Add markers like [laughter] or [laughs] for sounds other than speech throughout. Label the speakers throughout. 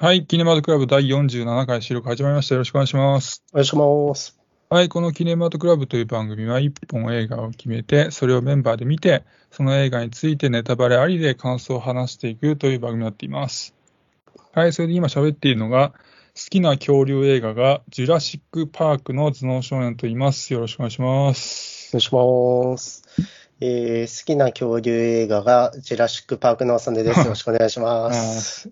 Speaker 1: はい、キネマートクラブ第47回収録始まりました。よろしくお願いします。
Speaker 2: お願いします。
Speaker 1: はい、このキネマートクラブという番組は1本映画を決めて、それをメンバーで見て、その映画についてネタバレありで感想を話していくという番組になっています。はい、それで今喋っているのが、好きな恐竜映画がジュラシック・パークの頭脳少年と言います。よろしくお願いします。
Speaker 2: お願いします。えー好きな恐竜映画がジュラシック・パークのサンデーです。よろしくお願いしま
Speaker 1: あ
Speaker 2: す。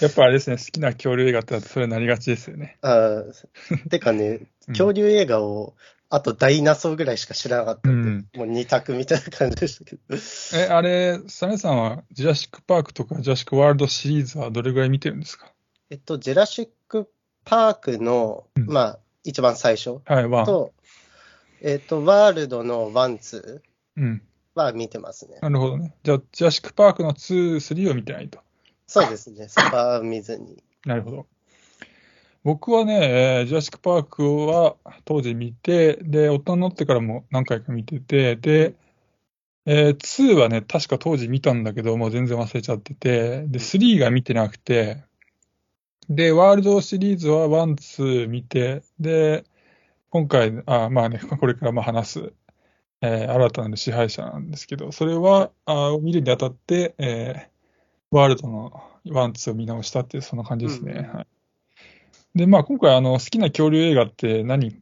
Speaker 1: ーやっぱあれですね、好きな恐竜映画ってそれなりがちですよね。
Speaker 2: あー [laughs] てかね、
Speaker 1: うん
Speaker 2: 恐竜映画を、あとダイナソーぐらいしか知らなかったんで、もう二択みたいな感じでしたけど。
Speaker 1: え、あれ、サメさんはジュラシック・パークとかジュラシック・ワールドシリーズはどれぐらい見てるんですか？
Speaker 2: えっと、ジュラシック・パークの、
Speaker 1: うん
Speaker 2: まあ、一番最初
Speaker 1: はい、
Speaker 2: えっと、ワールドのワン、ツ
Speaker 1: うん。
Speaker 2: ーは見てますね。
Speaker 1: なるほどね。じゃあ、ジュラシック・パークの2、3を見てないと。
Speaker 2: そうですね。そこは見ずに。
Speaker 1: なるほど。僕はね、えージュラシック・パークは当時見て、で、大人になってからも何回か見てて、で、えー2はね、確か当時見たんだけど、もう全然忘れちゃってて、で、3が見てなくて、で、ワールドシリーズは1、2見て、で、今回、あ、まあね、[laughs] これからまあ話す、えー新たなる支配者なんですけど、それは、あ見るにあたって、えーワールドの one、two を見直したっていう、そんな感じですね。
Speaker 2: うん
Speaker 1: はい。で、まあ今回、あの、好きな恐竜映画って何、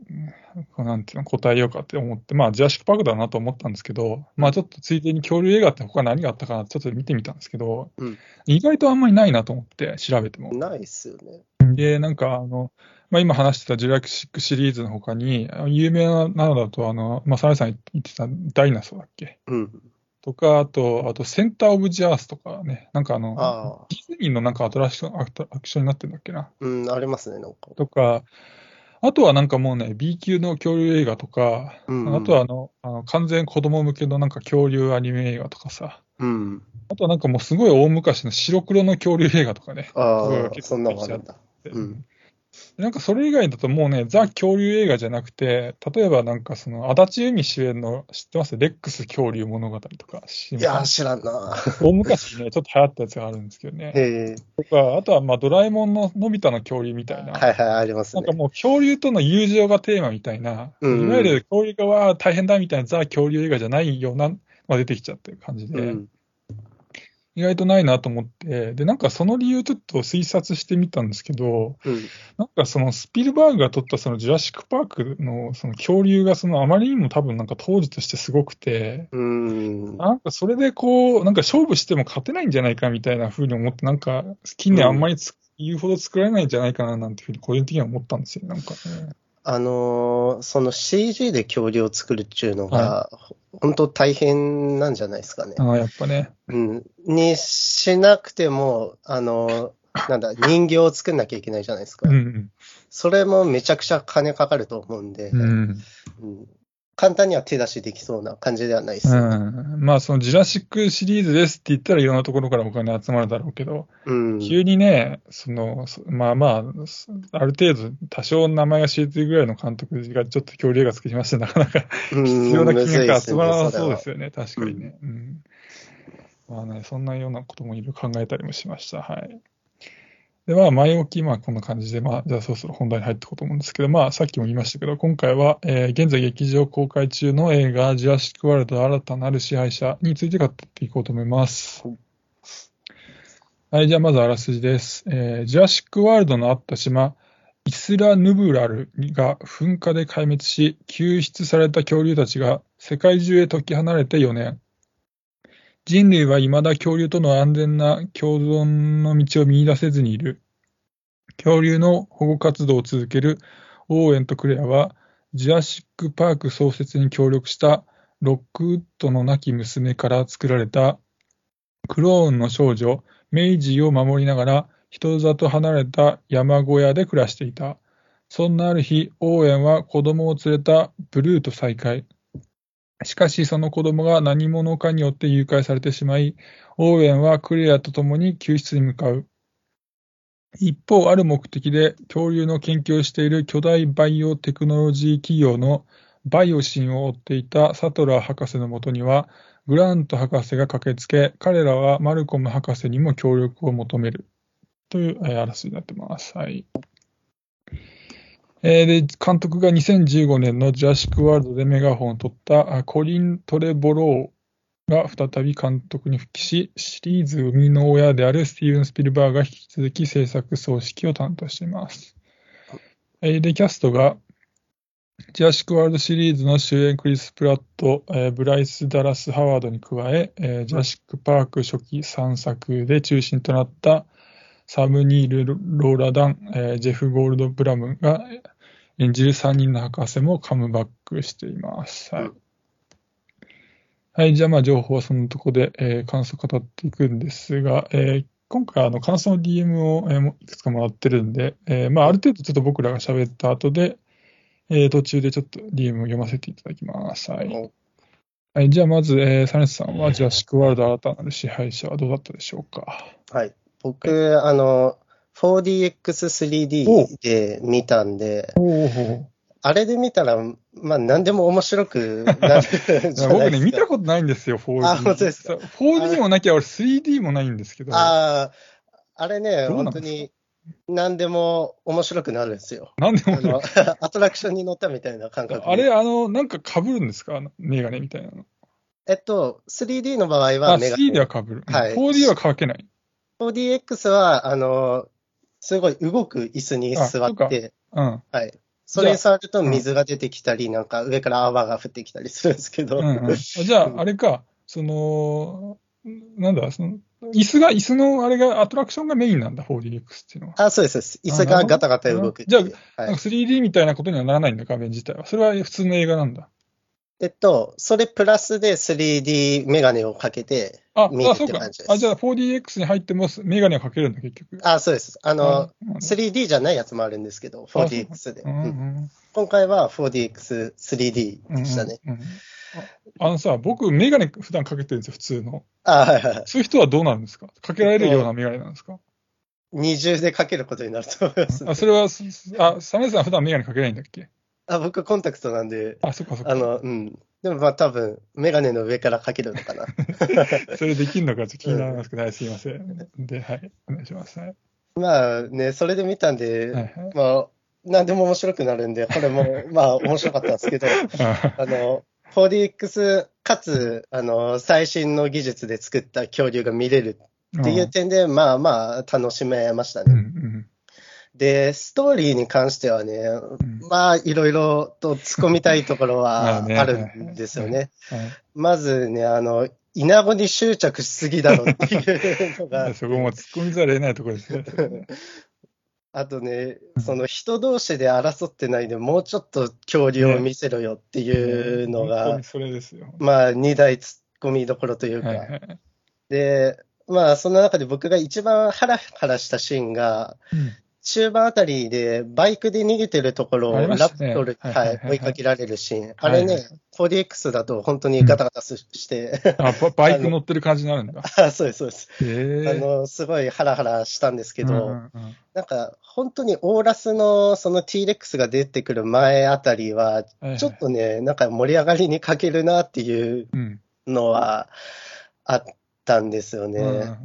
Speaker 1: なんていうの、答えようかって思って、まあ、ジュラシック・パークだなと思ったんですけど、まあちょっとついでに恐竜映画って他何があったかなってちょっと見てみたんですけど、
Speaker 2: うん
Speaker 1: 意外とあんまりないなと思って調べても。
Speaker 2: ないっすよね。
Speaker 1: で、なんか、あの、まあ、今話してたジュラシックシリーズの他に、あの有名なのだと、あの、まあ、サメさん言ってたダイナソーだっけ？
Speaker 2: うん。
Speaker 1: とか、あと、あと、センターオブジャースとかね、なんかあの、
Speaker 2: ああ、
Speaker 1: ディズニーのなんかアトラクション、アクションになってるんだっけな。
Speaker 2: うん、ありますね、なんか。
Speaker 1: とか、あとはなんかもうね、B 級の恐竜映画とか、
Speaker 2: うんうん
Speaker 1: あとはあの、あの完全子供向けのなんか恐竜アニメ映画とかさ、
Speaker 2: うん。
Speaker 1: あとはなんかもうすごい大昔の白黒の恐竜映画とかね。
Speaker 2: ああ、そんなのがあるんだ。
Speaker 1: で
Speaker 2: うん
Speaker 1: なんかそれ以外だともうね、ザ恐竜映画じゃなくて、例えばなんかその、足立由美主演の、知ってます？レックス恐竜物語とか、知
Speaker 2: いやー、知らんな。
Speaker 1: 大昔ね、ちょっと流行ったやつがあるんですけどね。とか、あとはまあドラえもんののび太の恐竜みたいな。
Speaker 2: はいはい、ありますね
Speaker 1: なんか。もう恐竜との友情がテーマみたいな、
Speaker 2: うん
Speaker 1: いわゆる恐竜が大変だみたいなザ恐竜映画じゃないようなのが出てきちゃってる感じで、
Speaker 2: うん。
Speaker 1: 意外とないなと思って、で、なんかその理由ちょっと推察してみたんですけど、
Speaker 2: うん。
Speaker 1: なんかそのスピルバーグが撮ったそのジュラシック・パークのその恐竜がそのあまりにも多分なんか当時としてすごくて、
Speaker 2: うん。
Speaker 1: なんかそれでこう、なんか勝負しても勝てないんじゃないかみたいな風に思って、なんか近年あんまりつ、言うほど作られないんじゃないかななんていうふうに個人的には思ったんですよ、なんかね。
Speaker 2: あのーその CG で恐竜を作るっていうのが、本当大変なんじゃないですかね。
Speaker 1: ああ、やっぱね。
Speaker 2: うん。にしなくても、あのーなんだ、人形を作んなきゃいけないじゃないですか。
Speaker 1: うん
Speaker 2: それもめちゃくちゃ金かかると思うんで、
Speaker 1: うん。うん。
Speaker 2: うん簡単には手出しできそうな感じではないですよね。
Speaker 1: うん、まあ、そのジュラシックシリーズですって言ったらいろんなところからお金集まるだろうけど、
Speaker 2: うん。
Speaker 1: 急にね、その、そまあまあ、ある程度多少名前が知れてるぐらいの監督がちょっと恐竜映画作りまして、なかなか
Speaker 2: うん
Speaker 1: 必要な金額が集まらなそうですよね、確かにね。うん。まあね、そんなようなこともいろいろ考えたりもしました。はい。で、まあ、前置き、まあ、こんな感じで、まあ、じゃあそろそろ本題に入っていこうと思うんですけど、まあ、さっきも言いましたけど、今回は、えー現在劇場公開中の映画、ジュラシック・ワールド新たなる支配者について語っていこうと思います
Speaker 2: はい。
Speaker 1: じゃあまずあらすじです。えージュラシック・ワールドのあった島、イスラ・ヌブラルが噴火で壊滅し、救出された恐竜たちが世界中へ解き放たれて4年。人類は未だ恐竜との安全な共存の道を見出せずにいる。恐竜の保護活動を続けるオーエンとクレアは、ジュラシック・パーク創設に協力したロックウッドの亡き娘から作られたクローンの少女、メイジーを守りながら人里離れた山小屋で暮らしていた。そんなある日、オーエンは子供を連れたブルーと再会。しかしその子供が何者かによって誘拐されてしまい、オーエンはクレアと共に救出に向かう。一方、ある目的で恐竜の研究をしている巨大バイオテクノロジー企業のバイオシンを追っていたサトラー博士のもとには、グラント博士が駆けつけ、彼らはマルコム博士にも協力を求める。という、えーあらすじになってます。はい。えーで、監督が2015年のジュラシック・ワールドでメガホンを取ったコリン・トレボローが再び監督に復帰し、シリーズ生みの親であるスティーブン・スピルバーが引き続き制作総指揮を担当しています。えーで、キャストが、ジュラシック・ワールドシリーズの主演クリス・プラット、えーブライス・ダラス・ハワードに加ええージュラシック・パーク初期3作で中心となったサム・ニール・ローラダン、えージェフ・ゴールド・ブラムが演じる3人の博士もカムバックしています。はい。はい、じゃあまあ情報はそのとこで、えー感想を語っていくんですが、えー今回あの感想の DM を、えーもいくつかもらってるんで、えーまあある程度ちょっと僕らが喋った後で、えー途中でちょっと DM を読ませていただきます。はい。
Speaker 2: お
Speaker 1: はい、じゃあまず、えーサネスさんはジュラシック・ワールド新たなる支配者はどうだったでしょうか？
Speaker 2: はい。僕、あの、4DX3D で見たんで。あれで見たら、まあ何でも面白くなる [laughs]
Speaker 1: 僕ね、見。たことないんですよ、4D。
Speaker 2: あ本当ですか
Speaker 1: 4D もなきゃ俺 3D もないんですけど。
Speaker 2: ああ、あれね、本当に何でも面白くなるんですよ。
Speaker 1: なんでも [laughs]
Speaker 2: アトラクションに乗ったみたいな感覚で。
Speaker 1: あれ、あの、なんか被るんですか？メガネみたいなの。
Speaker 2: えっと、3D の場合
Speaker 1: あ、
Speaker 2: はメガネ
Speaker 1: 3D は被る。
Speaker 2: はい
Speaker 1: 4D はかけない。
Speaker 2: 4DX は、あの、すごい動く椅子に座
Speaker 1: っ
Speaker 2: て、
Speaker 1: うん。
Speaker 2: はい。それに触ると水が出てきたり、なんか上から泡が降ってきたりするんですけど、
Speaker 1: うんうん、じゃあ、あれか、その、なんだ、その、椅子が、椅子のあれが、アトラクションがメインなんだ、4DX っていうのは。
Speaker 2: あ、そうですそうです。椅子がガタガタ動くっていう。はい
Speaker 1: なんか 3D みたいなことにはならないんだ、画面自体は。それは普通の映画なんだ。
Speaker 2: えっと、それプラスで 3D メガネをかけて
Speaker 1: あ、
Speaker 2: 見る
Speaker 1: あ、
Speaker 2: って感じで。す。
Speaker 1: あ、じゃあ 4DX に入ってもメガネをかけるんだ、結局。
Speaker 2: あ、そうです。あの、
Speaker 1: あ
Speaker 2: 3D じゃないやつもあるんですけど、4DX で。
Speaker 1: うん
Speaker 2: うん
Speaker 1: うん
Speaker 2: 今回は 4DX、3D
Speaker 1: うん
Speaker 2: でしたね。
Speaker 1: うんうんああのさ、僕、メガネ普段かけてるんですよ、普通の。
Speaker 2: あ、はいはいはい。
Speaker 1: そういう人はどうなるんですか？かけられるようなメガネなんですか？
Speaker 2: 二重でかけることになると思います。
Speaker 1: あ、それは、すあ、サメさん普段メガネかけないんだっけ？
Speaker 2: あ、僕コンタクトなんで、
Speaker 1: あ、そっかそっか。
Speaker 2: あの、うん。でもまあ多分、メガネの上からかけるのかな。[laughs]
Speaker 1: それできるのかちょっと気になりますけど、はい、すいません。で、はい、お願いします。はい。
Speaker 2: まあね、それで見たんで、
Speaker 1: はいはい
Speaker 2: まあ、何でも面白くなるんで、これも [laughs] まあ面白かったんですけど、
Speaker 1: あ
Speaker 2: あの、4DX かつ、あの、最新の技術で作った恐竜が見れるっていう点で、まあまあ楽しめました
Speaker 1: うんう
Speaker 2: ね。
Speaker 1: ん
Speaker 2: で、ストーリーに関してはね、
Speaker 1: うん
Speaker 2: まあいろいろと突っ込みたいところ [laughs]
Speaker 1: ま
Speaker 2: は
Speaker 1: あ
Speaker 2: るんですよね。
Speaker 1: はい
Speaker 2: まずね、あの、イナゴに執着しすぎだろっていうのが、[laughs]
Speaker 1: そこも突っ込みざるを得ないところですね。[laughs]
Speaker 2: あとね
Speaker 1: う、ん
Speaker 2: その人同士で争ってないでもうちょっと恐竜を見せろよっていうのが
Speaker 1: に、それですよ。
Speaker 2: まあ二大突っ込みどころというか、
Speaker 1: はいはい。
Speaker 2: で、まあその中で僕が一番ハラハラしたシーンが、
Speaker 1: うん
Speaker 2: 中盤あたりでバイクで逃げてるところをラプトルに、
Speaker 1: はい
Speaker 2: 追いかけられるシーン。あれね、
Speaker 1: はい
Speaker 2: 4DX だと本当にガタガタすして、
Speaker 1: あ、ババイク乗ってる感じになるんだ。[laughs]
Speaker 2: あそうです、そうです。あの、すごいハラハラしたんですけど、なんか、本当にオーラスのその T-Rex が出てくる前あたりは、ちょっとね、なんか盛り上がりに欠けるなっていう
Speaker 1: うん。
Speaker 2: のはあったんですよね。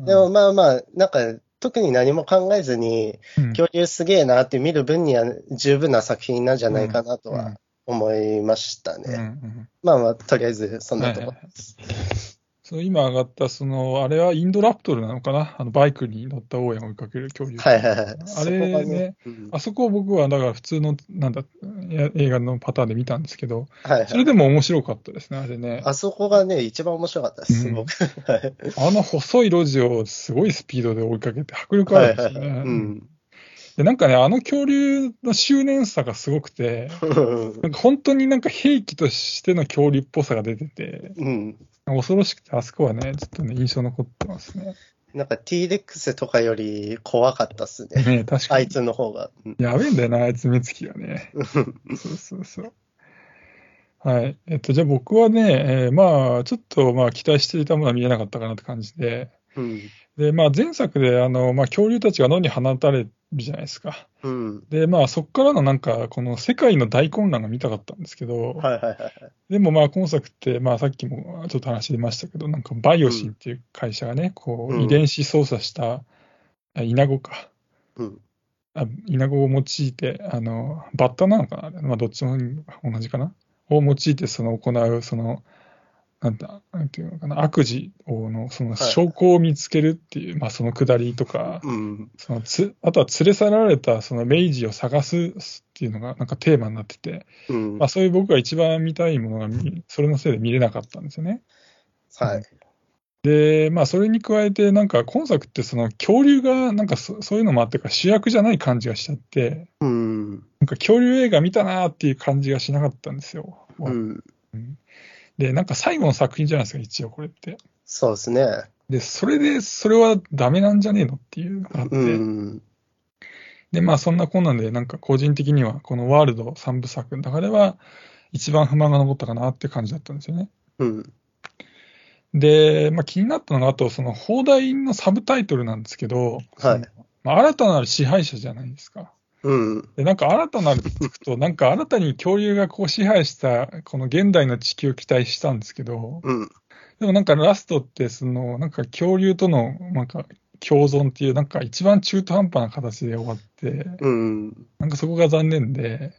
Speaker 2: でもまあまあ、なんか、特に何も考えずに、
Speaker 1: うん
Speaker 2: 恐竜すげえなって見る分には十分な作品なんじゃないかなと
Speaker 1: うん
Speaker 2: は思いましたね。まあまあ、とりあえずそんなところです。
Speaker 1: そう今上がった、その、あれはインドラプトルなのかな？あのバイクに乗った大家を追いかける恐竜。
Speaker 2: はいはいはい。
Speaker 1: あれ
Speaker 2: が
Speaker 1: ね、
Speaker 2: うん
Speaker 1: あそこを僕はだから普通の、なんだ、や映画のパターンで見たんですけど、
Speaker 2: はいはい。
Speaker 1: それでも面白かったですね、あれね。
Speaker 2: あそこがね、一番面白かったです、
Speaker 1: うんあの細い路地をすごいスピードで追いかけて迫力あるんですよね。
Speaker 2: うん。
Speaker 1: でなんかね、あの恐竜の執念さがすごくて、なんか本当になんか兵器としての恐竜っぽさが出てて、
Speaker 2: うん。
Speaker 1: 恐ろしくて、あそこはね、ちょっとね、印象残ってますね。
Speaker 2: なんか T-Rex とかより怖かったっすね。
Speaker 1: ね確かに。
Speaker 2: あいつの方が。うん
Speaker 1: やべえんだよな、あいつ目つきがね。[laughs] そうそうそう。はい。えっと、じゃあ僕はね、えーまあ、ちょっと、まあ、期待していたものは見えなかったかなって感じで、
Speaker 2: うん。
Speaker 1: で、まあ、前作で、あの、まあ、恐竜たちが野に放たれるじゃないですか。
Speaker 2: うん。
Speaker 1: で、まあ、そこからのなんか、この世界の大混乱が見たかったんですけど、
Speaker 2: はいはいはいはい。
Speaker 1: でもまあ、今作って、まあ、さっきもちょっと話出ましたけど、なんか、バイオシンっていう会社がね、こう、
Speaker 2: うん
Speaker 1: 遺伝子操作した、あイナゴか。
Speaker 2: うん。
Speaker 1: あイナゴを用いて、あの、バッタなのかなまあ、どっちも同じかなを用いて、その行う、その、なんだ、なんていうのかな、悪事をの、その
Speaker 2: はい
Speaker 1: 証拠を見つけるっていう、まあ、そのくだりとか、
Speaker 2: うん。
Speaker 1: そのつ、あとは連れ去られた、そのレイジを探すっていうのが、なんかテーマになってて、
Speaker 2: うん。
Speaker 1: まあ、そういう僕が一番見たいものが見、それのせいで見れなかったんですよね。
Speaker 2: はい。
Speaker 1: で、まあ、それに加えて、なんか今作って、その恐竜が、なんかそそういうのもあってか、主役じゃない感じがしちゃって、
Speaker 2: うん。
Speaker 1: なんか恐竜映画見たなーっていう感じがしなかったんですよ。
Speaker 2: うん。
Speaker 1: で、なんか最後の作品じゃないですか、一応これって。
Speaker 2: そうですね。
Speaker 1: で、それで、それはダメなんじゃねえのっていうのがあって、
Speaker 2: うん。
Speaker 1: で、まあそんなこんなんで、なんか個人的には、このワールド3部作の中では、一番不満が残ったかなって感じだったんですよね。
Speaker 2: うん。
Speaker 1: で、まあ気になったのが、あと、その放題のサブタイトルなんですけど、
Speaker 2: はい
Speaker 1: まあ、新たなる支配者じゃないですか。
Speaker 2: うん。
Speaker 1: で、なんか新たなるって聞くと、[laughs] なんか新たに恐竜がこう支配した、この現代の地球を期待したんですけど、
Speaker 2: うん。
Speaker 1: でもなんかラストって、その、なんか恐竜との、なんか共存っていう、なんか一番中途半端な形で終わって、
Speaker 2: うん。
Speaker 1: なんかそこが残念で、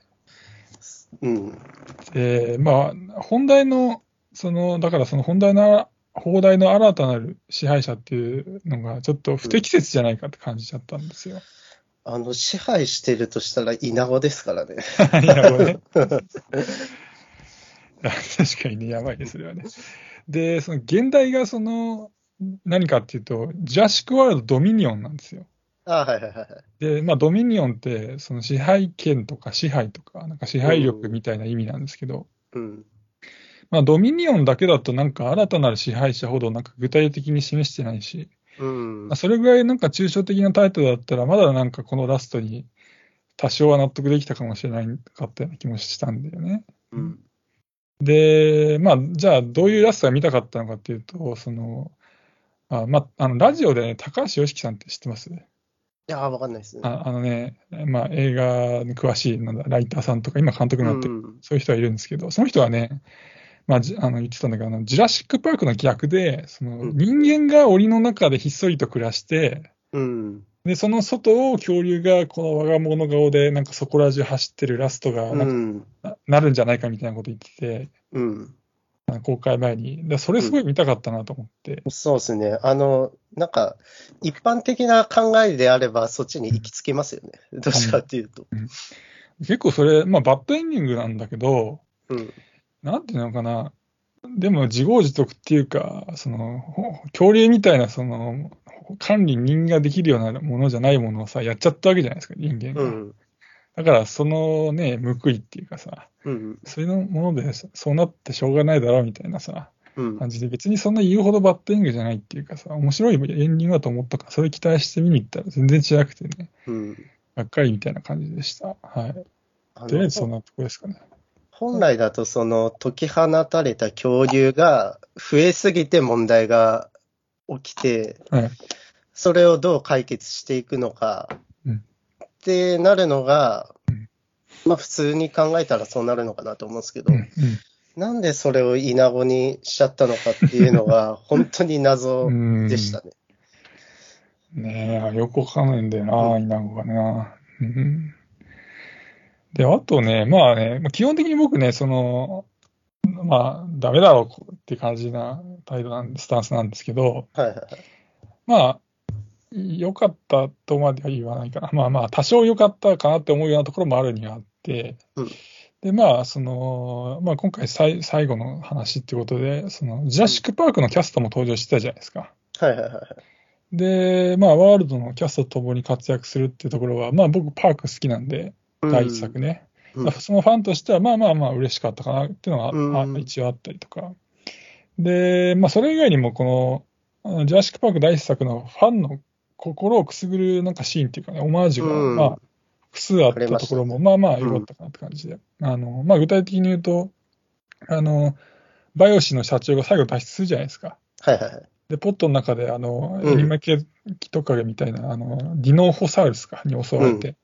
Speaker 2: うん。
Speaker 1: で、まあ、本題の、その、だからその本題の、邦題の新たなる支配者っていうのが、ちょっと不適切じゃないかって感じちゃったんですよ。
Speaker 2: あの、支配してるとしたらイナゴですからね。[laughs] [laughs]
Speaker 1: 確かにね、やばいね、それはね。で、その現代がその、何かっていうと、ジュラシックワールドドミニオンなんですよ。
Speaker 2: あはいはいはいはい。
Speaker 1: で、まあ、ドミニオンって、その支配権とか支配とか、なんか支配力みたいな意味なんですけど、
Speaker 2: うん。
Speaker 1: まあ、ドミニオンだけだと、なんか新たなる支配者ほど、なんか具体的に示してないし、
Speaker 2: うん
Speaker 1: まあ、。それぐらいなんか抽象的なタイトルだったら、まだなんかこのラストに多少は納得できたかもしれないかったような気もしたんだよね。
Speaker 2: うん。
Speaker 1: で、まあ、じゃあ、どういうラストが見たかったのかっていうと、その、あまあ、あのラジオでね、高橋良樹さんって知ってます？
Speaker 2: いやー、わかんないですね。
Speaker 1: ああのね、まあ、映画に詳しいなんだライターさんとか、今監督になってる、
Speaker 2: うん
Speaker 1: そういう人がいるんですけど、その人はね、まあ、じあの言ってたんだけど、あのジュラシック・パークの逆で、その
Speaker 2: うん
Speaker 1: 人間が檻の中でひっそりと暮らして、
Speaker 2: うん。
Speaker 1: で、その外を恐竜がこの我が物顔で、なんかそこら中走ってるラストが
Speaker 2: う
Speaker 1: なんか
Speaker 2: ん。
Speaker 1: ななるんじゃないかみたいなこと言ってて、
Speaker 2: うん。
Speaker 1: 公開前に。でそれすごい見たかったなと思って。
Speaker 2: そうですね。あの、なんか、一般的な考えであれば、そっちに行き着きますよね。どっちかっていうと。
Speaker 1: 結構それ、まあ、バッドエンディングなんだけど、
Speaker 2: うん。
Speaker 1: なんていうのかな。でも自業自得っていうか、その、ほ恐竜みたいな、その、管理人ができるようなものじゃないものをさ、やっちゃったわけじゃないですか、人間が。
Speaker 2: うん。
Speaker 1: だから、そのね、報いっていうかさ、
Speaker 2: うん。
Speaker 1: そういうもので、そうなってしょうがないだろうみたいなさ、
Speaker 2: うん。
Speaker 1: 感じで、別にそんな言うほどバッドエンディングじゃないっていうかさ、面白いエンディングだと思ったから、それ期待して見に行ったら全然違くてね、
Speaker 2: うん。
Speaker 1: がっかりみたいな感じでした。はい。
Speaker 2: あ
Speaker 1: とりあえずそん
Speaker 2: の
Speaker 1: なとこですかね。
Speaker 2: 本来だと、その、解き放たれた恐竜が増えすぎて問題が起きて、
Speaker 1: はい。
Speaker 2: それをどう解決していくのか
Speaker 1: うん
Speaker 2: ってなるのが
Speaker 1: うん、
Speaker 2: まあ普通に考えたらそうなるのかなと思うんですけどなんでそれをイナゴにしちゃったのかっていうのが [laughs] 本当に謎
Speaker 1: うん
Speaker 2: でしたね。
Speaker 1: ねえ、よくわかんないんだよな、
Speaker 2: うん
Speaker 1: イナゴがな。うん。で、あとね、まあね、まあ基本的に僕ね、その、まあ、ダメだろうって感じな態度なんで、スタンスなんですけど、
Speaker 2: はいはいはい。
Speaker 1: まあ、良かったとまでは言わないかな。まあまあ、多少良かったかなって思うようなところもあるにはあって、
Speaker 2: うん
Speaker 1: で、まあ、その、まあ今回最最後の話っていうことで、その、ジュラシック・パークのキャストも登場してたじゃないですか。
Speaker 2: はいはいはいはい。
Speaker 1: で、まあ、ワールドのキャストと共に活躍するっていうところは、まあ僕、パーク好きなんで、第一作ね。
Speaker 2: うん
Speaker 1: まあそのファンとしては、まあまあまあ嬉しかったかなっていうのが、
Speaker 2: うん
Speaker 1: あ一応あったりとか。で、まあそれ以外にも、この、ジュラシック・パーク第一作のファンの心をくすぐるなんかシーンっていうかね、オマージュが、
Speaker 2: うん
Speaker 1: まあ、複数あったところも、まあまあ良かったかなって感じで。あの、まあ具体的に言うと、あの、バイオシの社長が最後脱出するじゃないですか。
Speaker 2: はいはいはい。
Speaker 1: で、ポットの中で、あの、
Speaker 2: うん
Speaker 1: エリマキトカゲみたいな、あの、ディノホサウルスか、に襲われて、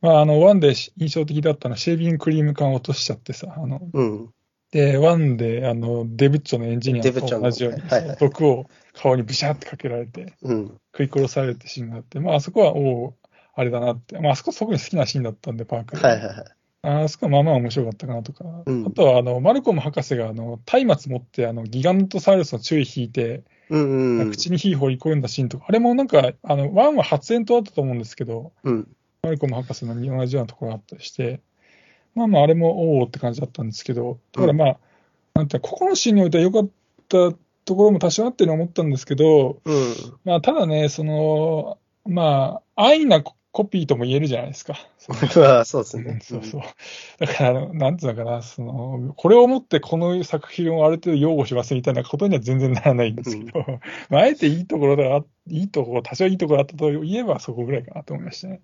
Speaker 1: まあ、あの、ワンで印象的だったのは、シェービングクリーム缶を落としちゃってさ、あの、
Speaker 2: うん。
Speaker 1: で、ワンで、あの、デブッチョのエンジニアと同じように、
Speaker 2: はいはい
Speaker 1: 毒を顔にブシャってかけられて、
Speaker 2: うん。
Speaker 1: 食い殺されてシーンがあって、まあ、あそこは、おお、あれだなって。まあ、あそこ特に好きなシーンだったんで、パークで。
Speaker 2: はいはいはい。
Speaker 1: あそこはまあまあ面白かったかなとか。
Speaker 2: うん
Speaker 1: あとは、あの、マルコム博士が、あの、松明持って、あの、ギガントサウルスの注意引いて、
Speaker 2: うんうん。
Speaker 1: 口に火放り込んだシーンとか、あれもなんか、あの、ワンは発煙筒だったと思うんですけど、
Speaker 2: うん。
Speaker 1: マルコム博士の同じようなところがあったりして、まあまあ、あれもおおって感じだったんですけど、だからまあ、なんていうのここのシーンにおいては良かったところも多少あっての思ったんですけど、
Speaker 2: うん。
Speaker 1: まあ、ただね、その、まあ、安易なコピーとも言えるじゃないですか。[laughs] そ
Speaker 2: うです
Speaker 1: うん
Speaker 2: ね。
Speaker 1: そうそう。だからなんつうのかな、その、これをもってこの作品をある程度擁護しますみたいなことには全然ならないんですけど、まあ、あえていいところだ、いいところ、多少いいところだったと言えばそこぐらいかなと思いましたね。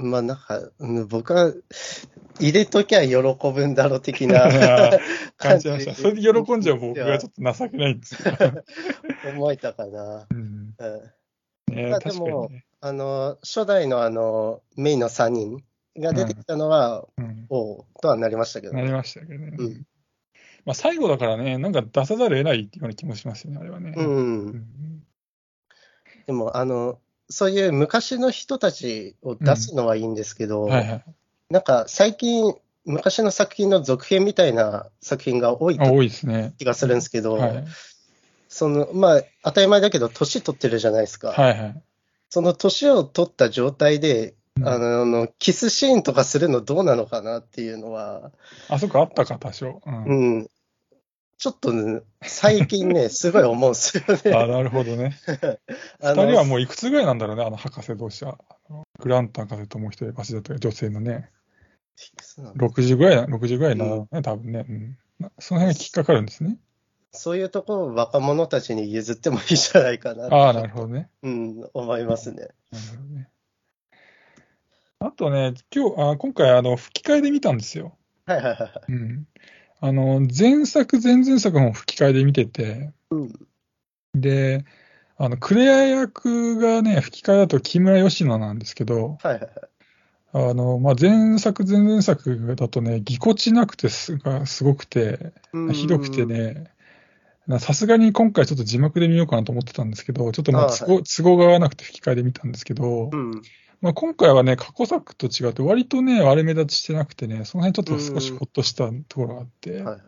Speaker 2: まあなんか、うん僕は入れときゃ喜ぶんだろう的な [laughs]
Speaker 1: 感じました。それで喜んじゃう僕がちょっと情けないんですけど。[laughs]
Speaker 2: 思えたかな。
Speaker 1: うん
Speaker 2: うん、
Speaker 1: ね
Speaker 2: まあでも
Speaker 1: にね。
Speaker 2: あの、初代のあの、メインの3人が出てきたのは、
Speaker 1: うん
Speaker 2: おうとはなりましたけどね。
Speaker 1: なりましたけどね。
Speaker 2: うん
Speaker 1: まあ、最後だからね、なんか出さざるを得ないっていうような気もしますよね、あれはね。
Speaker 2: うん。
Speaker 1: うん
Speaker 2: でも、あの、そういう昔の人たちを出すのはいいんですけど、
Speaker 1: はいはい。
Speaker 2: なんか最近、昔の作品の続編みたいな作品が多い
Speaker 1: あ多いですね。
Speaker 2: 気がするんですけど、
Speaker 1: はい。
Speaker 2: その、まあ、当たり前だけど、年取ってるじゃないですか。
Speaker 1: はいはい。
Speaker 2: その年を取った状態で、
Speaker 1: うん
Speaker 2: あの、あのキスシーンとかするのどうなのかなっていうのは、
Speaker 1: あそこあったか、多少。うん
Speaker 2: うん。ちょっとね、最近ね、[laughs] すごい思うんですよ
Speaker 1: あ、
Speaker 2: ね。
Speaker 1: なるほどね。[laughs]
Speaker 2: あ
Speaker 1: 二人は
Speaker 2: の、
Speaker 1: もういくつぐらいなんだろうね、あの博士同士は。グラント博士ともう一人、忘れた女性のね。60ぐらいな、60ぐらいなのね、多分ね。うんなその辺が引っかかるんですね。
Speaker 2: そういうところを若者たちに譲ってもいいじゃないかな。
Speaker 1: ああ、なるほどね。
Speaker 2: うん、思いますね。
Speaker 1: なるほどね。あとね、今日、あ今回、あの、吹き替えで見たんですよ。
Speaker 2: はいはいはいはい。
Speaker 1: うん。あの、前作、前々作も吹き替えで見てて、
Speaker 2: うん。
Speaker 1: で、あの、クレア役がね、吹き替えだと木村佳乃なんですけど、
Speaker 2: はいはいはい。
Speaker 1: あの、まあ、前作、前々作だとね、ぎこちなくてすがすごくて、
Speaker 2: うん
Speaker 1: ひどくて。ね、なさすがに今回ちょっと字幕で見ようかなと思ってたんですけど、ちょっとまあ
Speaker 2: あ
Speaker 1: 都合都合が合わなくて吹き替えで見たんですけど、
Speaker 2: うん。
Speaker 1: まあ、今回はね、過去作と違って、割とね、割れ目立ちしてなくてね、その辺ちょっと少しほっとしたところがあって、
Speaker 2: はいはい。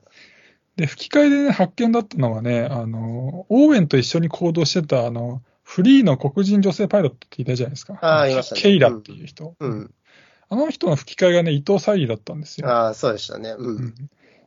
Speaker 1: で、吹き替えでね、発見だったのはね、あの、オーウェンと一緒に行動してた、あの、フリーの黒人女性パイロットっていたじゃないですか。
Speaker 2: あーいましたね
Speaker 1: ケイラっていう人。
Speaker 2: うん。
Speaker 1: あの人の吹き替えがね、伊藤沙莉だったんですよ。
Speaker 2: ああ、そうでしたね。う。
Speaker 1: うんん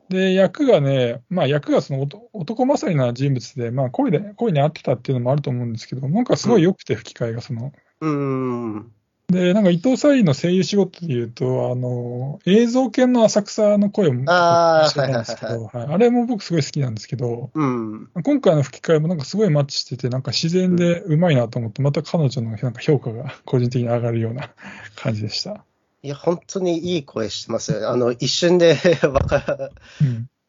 Speaker 1: で、役がね、まあ役がその男男勝りな人物で、まあ恋で、恋に合ってたっていうのもあると思うんですけど、なんかすごい良くて吹き替えがその、
Speaker 2: うん。
Speaker 1: で、なんか伊藤沙莉の声優仕事でいうと、あの、映像系の浅草の声もしてたんですけど、はいあれも僕すごい好きなんですけど、
Speaker 2: うん。
Speaker 1: 今回の吹き替えもなんかすごいマッチしてて、なんか自然でうまいなと思って、また彼女のなんか評価が個人的に上がるような感じでした。
Speaker 2: いや、本当にいい声してますよね。あの、一瞬で [laughs] わか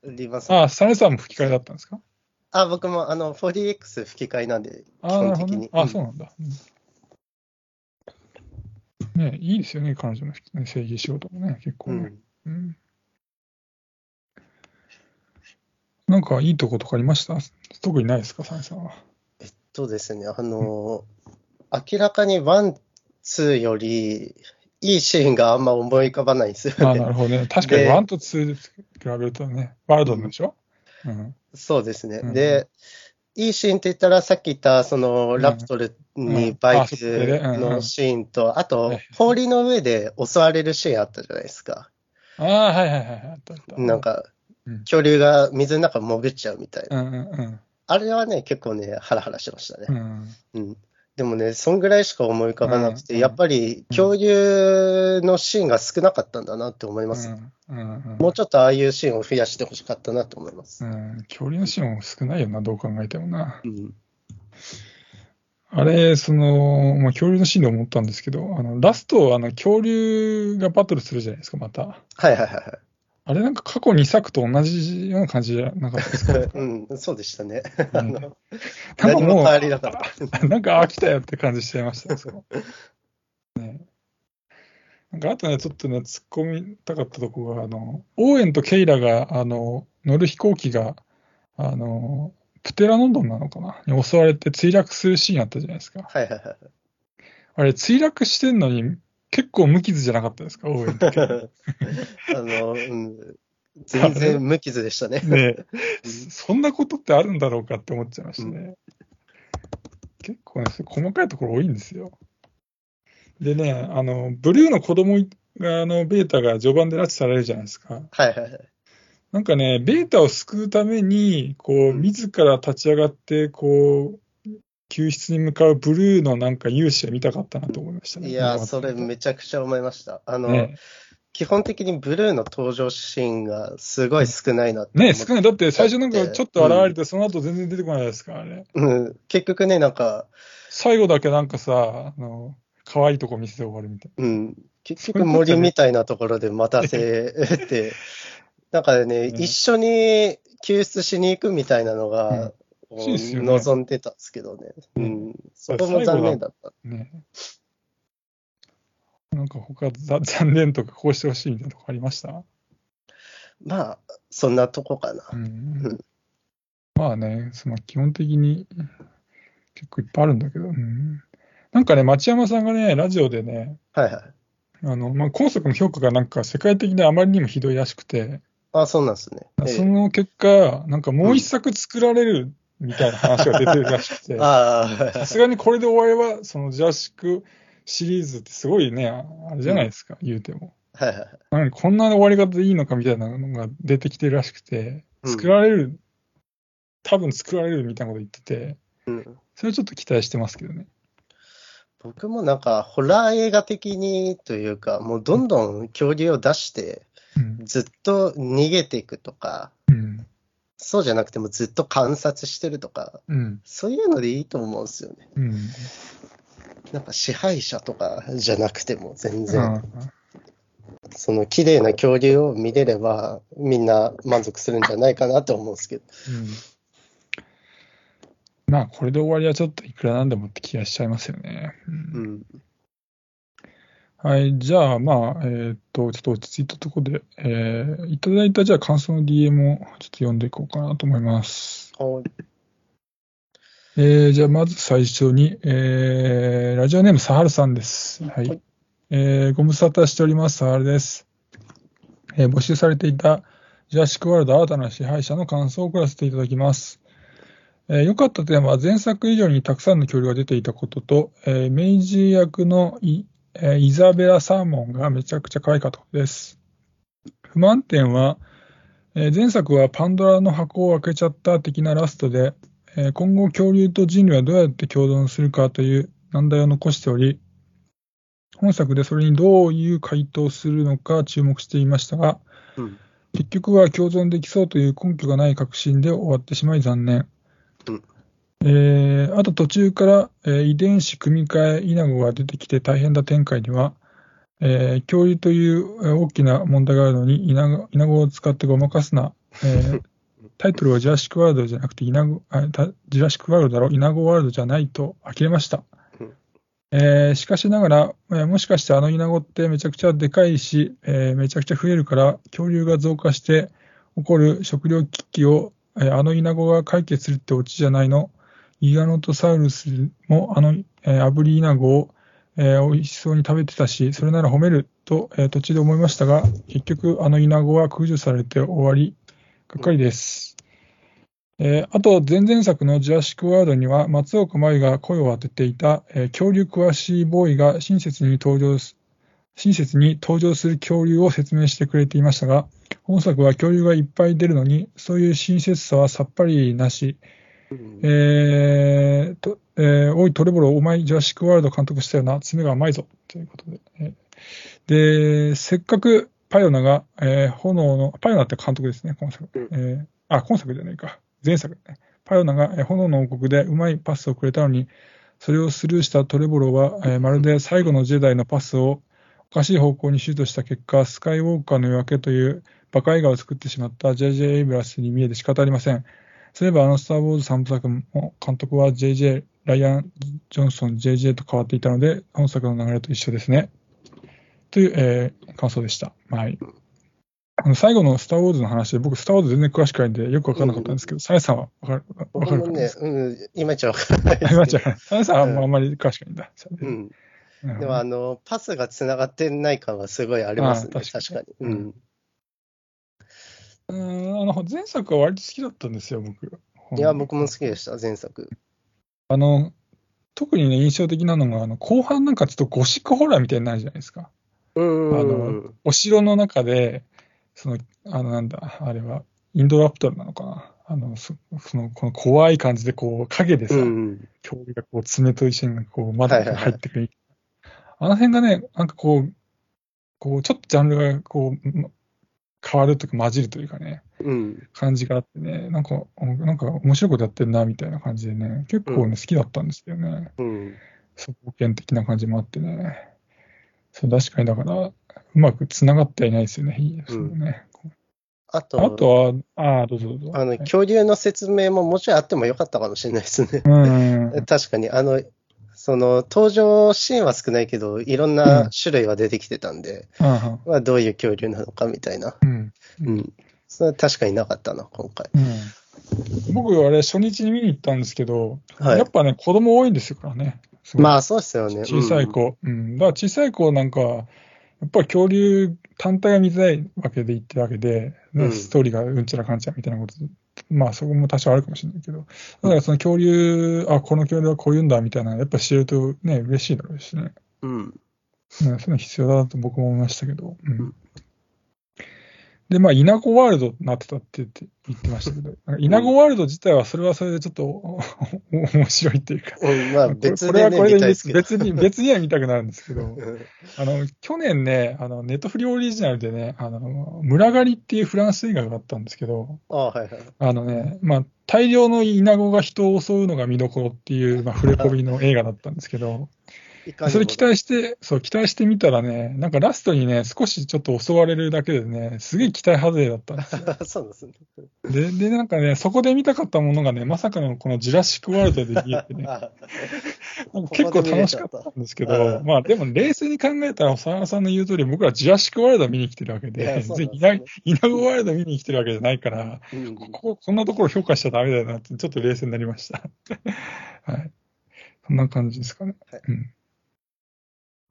Speaker 1: うん、
Speaker 2: ります。
Speaker 1: あ、サネさんも吹き替えだったんですか？
Speaker 2: あ、僕もあの、4DX 吹き替えなんで、基本的に。。
Speaker 1: あ、そううなんだ。うんねいいですよね、彼女の吹きね声優仕事もね、結構ね。
Speaker 2: うん。
Speaker 1: うんなんかいいとことかありました？特にないですか、サネさんは？
Speaker 2: えっとですね、あの、明らかに one、two より、いいシーンがあんま思い浮かばないんですよ
Speaker 1: あなる
Speaker 2: ね。
Speaker 1: ほどね。確かに
Speaker 2: で
Speaker 1: 1と2で比べるとね、ワールドなんでしょ、うん、
Speaker 2: そうですね。
Speaker 1: うん
Speaker 2: で、いいシーンって言ったら、さっき言った、その、ラプトルにバイクのシーンと、あと
Speaker 1: はい、
Speaker 2: 氷の上で襲われるシーンあったじゃないですか。
Speaker 1: ああ、はいはいはい
Speaker 2: なん、か
Speaker 1: うん、
Speaker 2: 恐竜が水の中潜っちゃうみたいな。あれはね、結構ね、ハラハラしましたね。
Speaker 1: うん。
Speaker 2: うん。でもね、そんぐらいしか思い浮かばなくて、
Speaker 1: うん
Speaker 2: やっぱり恐竜のシーンが少なかったんだなって思います。
Speaker 1: うんうんうん
Speaker 2: もうちょっとああいうシーンを増やしてほしかったなと思います。
Speaker 1: うん、恐竜のシーンも少ないよな、どう考えてもな。
Speaker 2: うん。
Speaker 1: あれ、その、まあ、恐竜のシーンで思ったんですけど、あの、ラスト、あの、恐竜がバトルするじゃないですか、また。
Speaker 2: はいはいはいはい。
Speaker 1: あれなんか過去2作と同じような感じじゃなかったですか？[laughs]
Speaker 2: うん、そうでしたね。
Speaker 1: うん
Speaker 2: あの
Speaker 1: なんか [laughs]
Speaker 2: 何も
Speaker 1: もう、
Speaker 2: 変わりなかった。[laughs]
Speaker 1: なんか飽きたよって感じしちゃいました、ね。なんかあとね、ちょっとね、突っ込みたかったとこが、あの、オーエンとケイラが、あの、乗る飛行機が、あの、プテラノドンなのかな？に襲われて墜落するシーンあったじゃないですか。
Speaker 2: はいはいはい。
Speaker 1: あれ、墜落してんのに、結構無傷じゃなかったですか、応援の時。[laughs]
Speaker 2: あの、うん、全然無傷でしたね。
Speaker 1: ねそんなことってあるんだろうかって思っちゃいましたね。結構ね、細かいところ多いんですよ。でね、あの、ブルーの子供が、あの、ベータが序盤で拉致されるじゃないですか。
Speaker 2: はいはいはい。
Speaker 1: なんかね、ベータを救うために、こう、
Speaker 2: うん
Speaker 1: 自ら立ち上がって、こう、救出に向かうブルーのなんか勇姿を見たかったなと思いましたね。
Speaker 2: いや、それめちゃくちゃ思いました。あの、
Speaker 1: ね
Speaker 2: 基本的にブルーの登場シーンがすごい少ないなって思
Speaker 1: ね少ない。だって最初なんかちょっと現れて、その後全然出てこないですからね。
Speaker 2: うん、結局ね、なんか、
Speaker 1: 最後だけなんかさ、あの、可愛いとこ見せて終わるみたい
Speaker 2: うん、結局森みたいなところで待たせて、[laughs] なんかね、
Speaker 1: ね
Speaker 2: 一緒に救出しに行くみたいなのが、
Speaker 1: ね
Speaker 2: 望んでたんですけどね。うん、そこも残念だった。
Speaker 1: な。ね。なんか他ざ残念とかこうしてほしいみたいなとこありました？
Speaker 2: まあ、そんなとこかな。
Speaker 1: うん
Speaker 2: うん
Speaker 1: まあね、その基本的に結構いっぱいあるんだけど、うんなんかね、町山さんがね、ラジオでね、
Speaker 2: はいはい。
Speaker 1: あの、まあ、今作の評価がなんか世界的にあまりにもひどいらしくて、
Speaker 2: あ、そうなんですね。ええ
Speaker 1: その結果、なんかもう一作作られるみたいな話が出てるらしくて、[laughs]
Speaker 2: あ
Speaker 1: さ
Speaker 2: あ、
Speaker 1: すがにこれで終われば、そのジュラシックシリーズってすごいね、あれじゃないですか、言うても。
Speaker 2: はいはいはい。
Speaker 1: なのにこんな終わり方でいいのかみたいなのが出てきてるらしくて、
Speaker 2: うん
Speaker 1: 作られる、多分作られるみたいなこと言ってて、
Speaker 2: うん
Speaker 1: それはちょっと期待してますけどね。
Speaker 2: 僕もなんか、ホラー映画的にというか、もうどんどん恐竜を出して、
Speaker 1: うん。
Speaker 2: ずっと逃げていくとか、
Speaker 1: うん。
Speaker 2: そうじゃなくてもずっと観察してるとか、
Speaker 1: うん。
Speaker 2: そういうのでいいと思うんですよね。
Speaker 1: うん。
Speaker 2: なんか支配者とかじゃなくても全
Speaker 1: う
Speaker 2: 然、
Speaker 1: ん
Speaker 2: その綺麗な恐竜を見れれば、みんな満足するんじゃないかなと思うんですけど。
Speaker 1: うんまあ、これで終わりはちょっといくらなんでもって気がしちゃいますよね。うん
Speaker 2: うん。
Speaker 1: はい、じゃあ、まあ、えーっと、ちょっと落ち着いたところで、えーいただいたじゃあ感想の DM をちょっと読んでいこうかなと思います。
Speaker 2: はい
Speaker 1: えーじゃあ、まず最初に、えーラジオネーム、サハルさんです。はい。
Speaker 2: はい
Speaker 1: えーご無沙汰しております、サハルです。えー募集されていた、ジュラシックワールド新たな支配者の感想を送らせていただきます。えー良かった点は、前作以上にたくさんの恐竜が出ていたことと、えーメイジー役のイ,、えーイザベラ・サーモンがめちゃくちゃ可愛かったことです。不満点は、えー前作はパンドラの箱を開けちゃった的なラストで、えー今後恐竜と人類はどうやって共存するかという難題を残しており、本作でそれにどういう回答をするのか注目していましたが、
Speaker 2: うん。
Speaker 1: 結局は共存できそうという根拠がない確信で終わってしまい残念。
Speaker 2: うん
Speaker 1: えーあと途中から、えー遺伝子組み換えイナゴが出てきて大変な展開には、えー恐竜というえー大きな問題があるのにイナゴイナゴを使ってごまかすな。えー [laughs] タイトルはジュラシックワールドじゃなくてイナゴあたジュラシックワールドだろ、イナゴワールドじゃないと呆れました。
Speaker 2: うん
Speaker 1: えーしかしながら、えーもしかしてあのイナゴってめちゃくちゃでかいし、えーめちゃくちゃ増えるから、恐竜が増加して起こる食糧危機を、えーあのイナゴが解決するってオチじゃないの？ギガノトサウルスもあの、えー炙りイナゴを、えー美味しそうに食べてたし、それなら褒めると、えー途中で思いましたが、結局あのイナゴは駆除されて終わり、がっかりです。えーあと、前々作のジュラシックワールドには、松岡真優が声を当てていた、えー恐竜詳しいボーイが親切に登場す親切に登場する恐竜を説明してくれていましたが、本作は恐竜がいっぱい出るのに、そういう親切さはさっぱりなし、えーとえーおい、トレボロ、お前、ジュラシックワールド監督したよな、爪が甘いぞ、ということで。えーで、せっかくパヨナが、えー炎の、パヨナって監督ですね、今作。
Speaker 2: うん
Speaker 1: えーあ、今作じゃないか、前作ね。パヨナが、えー炎の王国でうまいパスをくれたのに、それをスルーしたトレボロは、えーまるで最後のジェダイのパスをおかしい方向にシュートした結果、スカイウォーカーの夜明けというバカ映画を作ってしまった J.J. エイブラスに見えて仕方ありません。そういえばあのスター・ウォーズ3部作も監督は J.J. ライアン・ジョンソン J.J. と変わっていたので、本作の流れと一緒ですね。という、えー感想でした。はい。あの最後のスター・ウォーズの話で、僕、スター・ウォーズ全然詳しくないんで、よくわからなかったんですけど、さやさんはわかるわかるか
Speaker 2: ね、うん、いまいちわからないですけど。
Speaker 1: あ、まちゃん、さやさんはあんまあんまり詳しくないんだ。
Speaker 2: うん。
Speaker 1: うん
Speaker 2: でも、あの、パスが繋がってない感はすごいありますね。確か
Speaker 1: 確か
Speaker 2: に。うん。
Speaker 1: うんあの前作は割と好きだったんですよ、僕。
Speaker 2: いや、僕も好きでした、前作。
Speaker 1: あの、特にね、印象的なのが、あの後半なんかちょっとゴシックホラーみたいになるじゃないですか。
Speaker 2: うん。
Speaker 1: あのお城の中で、その、あの、なんだ、あれは、インドラプトルなのかな。あの、そその、この怖い感じで、こう、影でさ、
Speaker 2: うん。
Speaker 1: 恐竜がこう爪と一緒にこう窓に入ってくる。あの辺がね、なんかこう、こうちょっとジャンルがこうま変わるというか混じるというかね、
Speaker 2: うん。
Speaker 1: 感じがあってね、なんか、なんか面白いことやってるなみたいな感じでね、結構
Speaker 2: うん
Speaker 1: ね、好きだったんですよね。
Speaker 2: うん。
Speaker 1: 的な感じもあってね。そう、確かにだから、うまく繋がってはいないですよね。いいですよね。
Speaker 2: あと、
Speaker 1: あとは、ああ、どうぞどうぞ。
Speaker 2: あの、
Speaker 1: はい
Speaker 2: 恐竜の説明ももうちょいあってもよかったかもしれないですね。
Speaker 1: うん。[laughs]
Speaker 2: 確かに、あの、その、登場シーンは少ないけど、いろんな種類は出てきてたんで、
Speaker 1: あ
Speaker 2: まあ、どういう恐竜なのかみたいな。
Speaker 1: うん。
Speaker 2: うん。それは確かになかったな、今回。
Speaker 1: うん。僕、あれ、初日に見に行ったんですけど、
Speaker 2: はい
Speaker 1: やっぱね、子供多いんですよからね。
Speaker 2: まあ、そうですよね。
Speaker 1: 小さい子。うん。だから小さい子なんかは、やっぱり恐竜単体が見づらいわけで言ってるわけで、ストーリーがうんちゃらかんちゃらみたいなこと、まあそこも多少あるかもしれないけど、だからその恐竜、あ、この恐竜はこういうんだみたいな、やっぱ知るとね、嬉しいだろうしね。
Speaker 2: うん。
Speaker 1: ねそういうの必要だなと僕も思いましたけど。うん
Speaker 2: うん
Speaker 1: で、まあ、イナゴワールドになってたって言って言ってましたけど、[laughs] なんかイナゴワールド自体はそれはそれでちょっと [laughs] 面白いっていうか、
Speaker 2: うんまあ、別
Speaker 1: これはこれで別に、別には見たくなるんですけど、
Speaker 2: う [laughs] ん
Speaker 1: あの、去年ね、あの、ネットフリオリジナルでね、あの、群がりっていうフランス映画があったんですけど、
Speaker 2: ああ、はいはい。
Speaker 1: あのね、まあ、大量のイナゴが人を襲うのが見どころっていう、まあ、触れ込みの映画だったんですけど、それ期待して、そう、期待してみたらね、なんかラストにね、少しちょっと襲われるだけでね、すげえ期待外れだったんですよ。[laughs]
Speaker 2: そうですね。
Speaker 1: で、で、なんかね、そこで見たかったものがね、まさかのこのジュラシックワールドで見えてね、[laughs]
Speaker 2: あ
Speaker 1: なんか結構楽しかったんですけど、まあでも冷静に考えたら、沢田さんの言う通り、僕らジュラシックワールド見に来てるわけで、
Speaker 2: です
Speaker 1: イナゴワールド見に来てるわけじゃないから、
Speaker 2: うん
Speaker 1: ここ、こんなところ評価しちゃダメだよなって、ちょっと冷静になりました。[laughs] はい。そんな感じですかね。
Speaker 2: はい
Speaker 1: うん。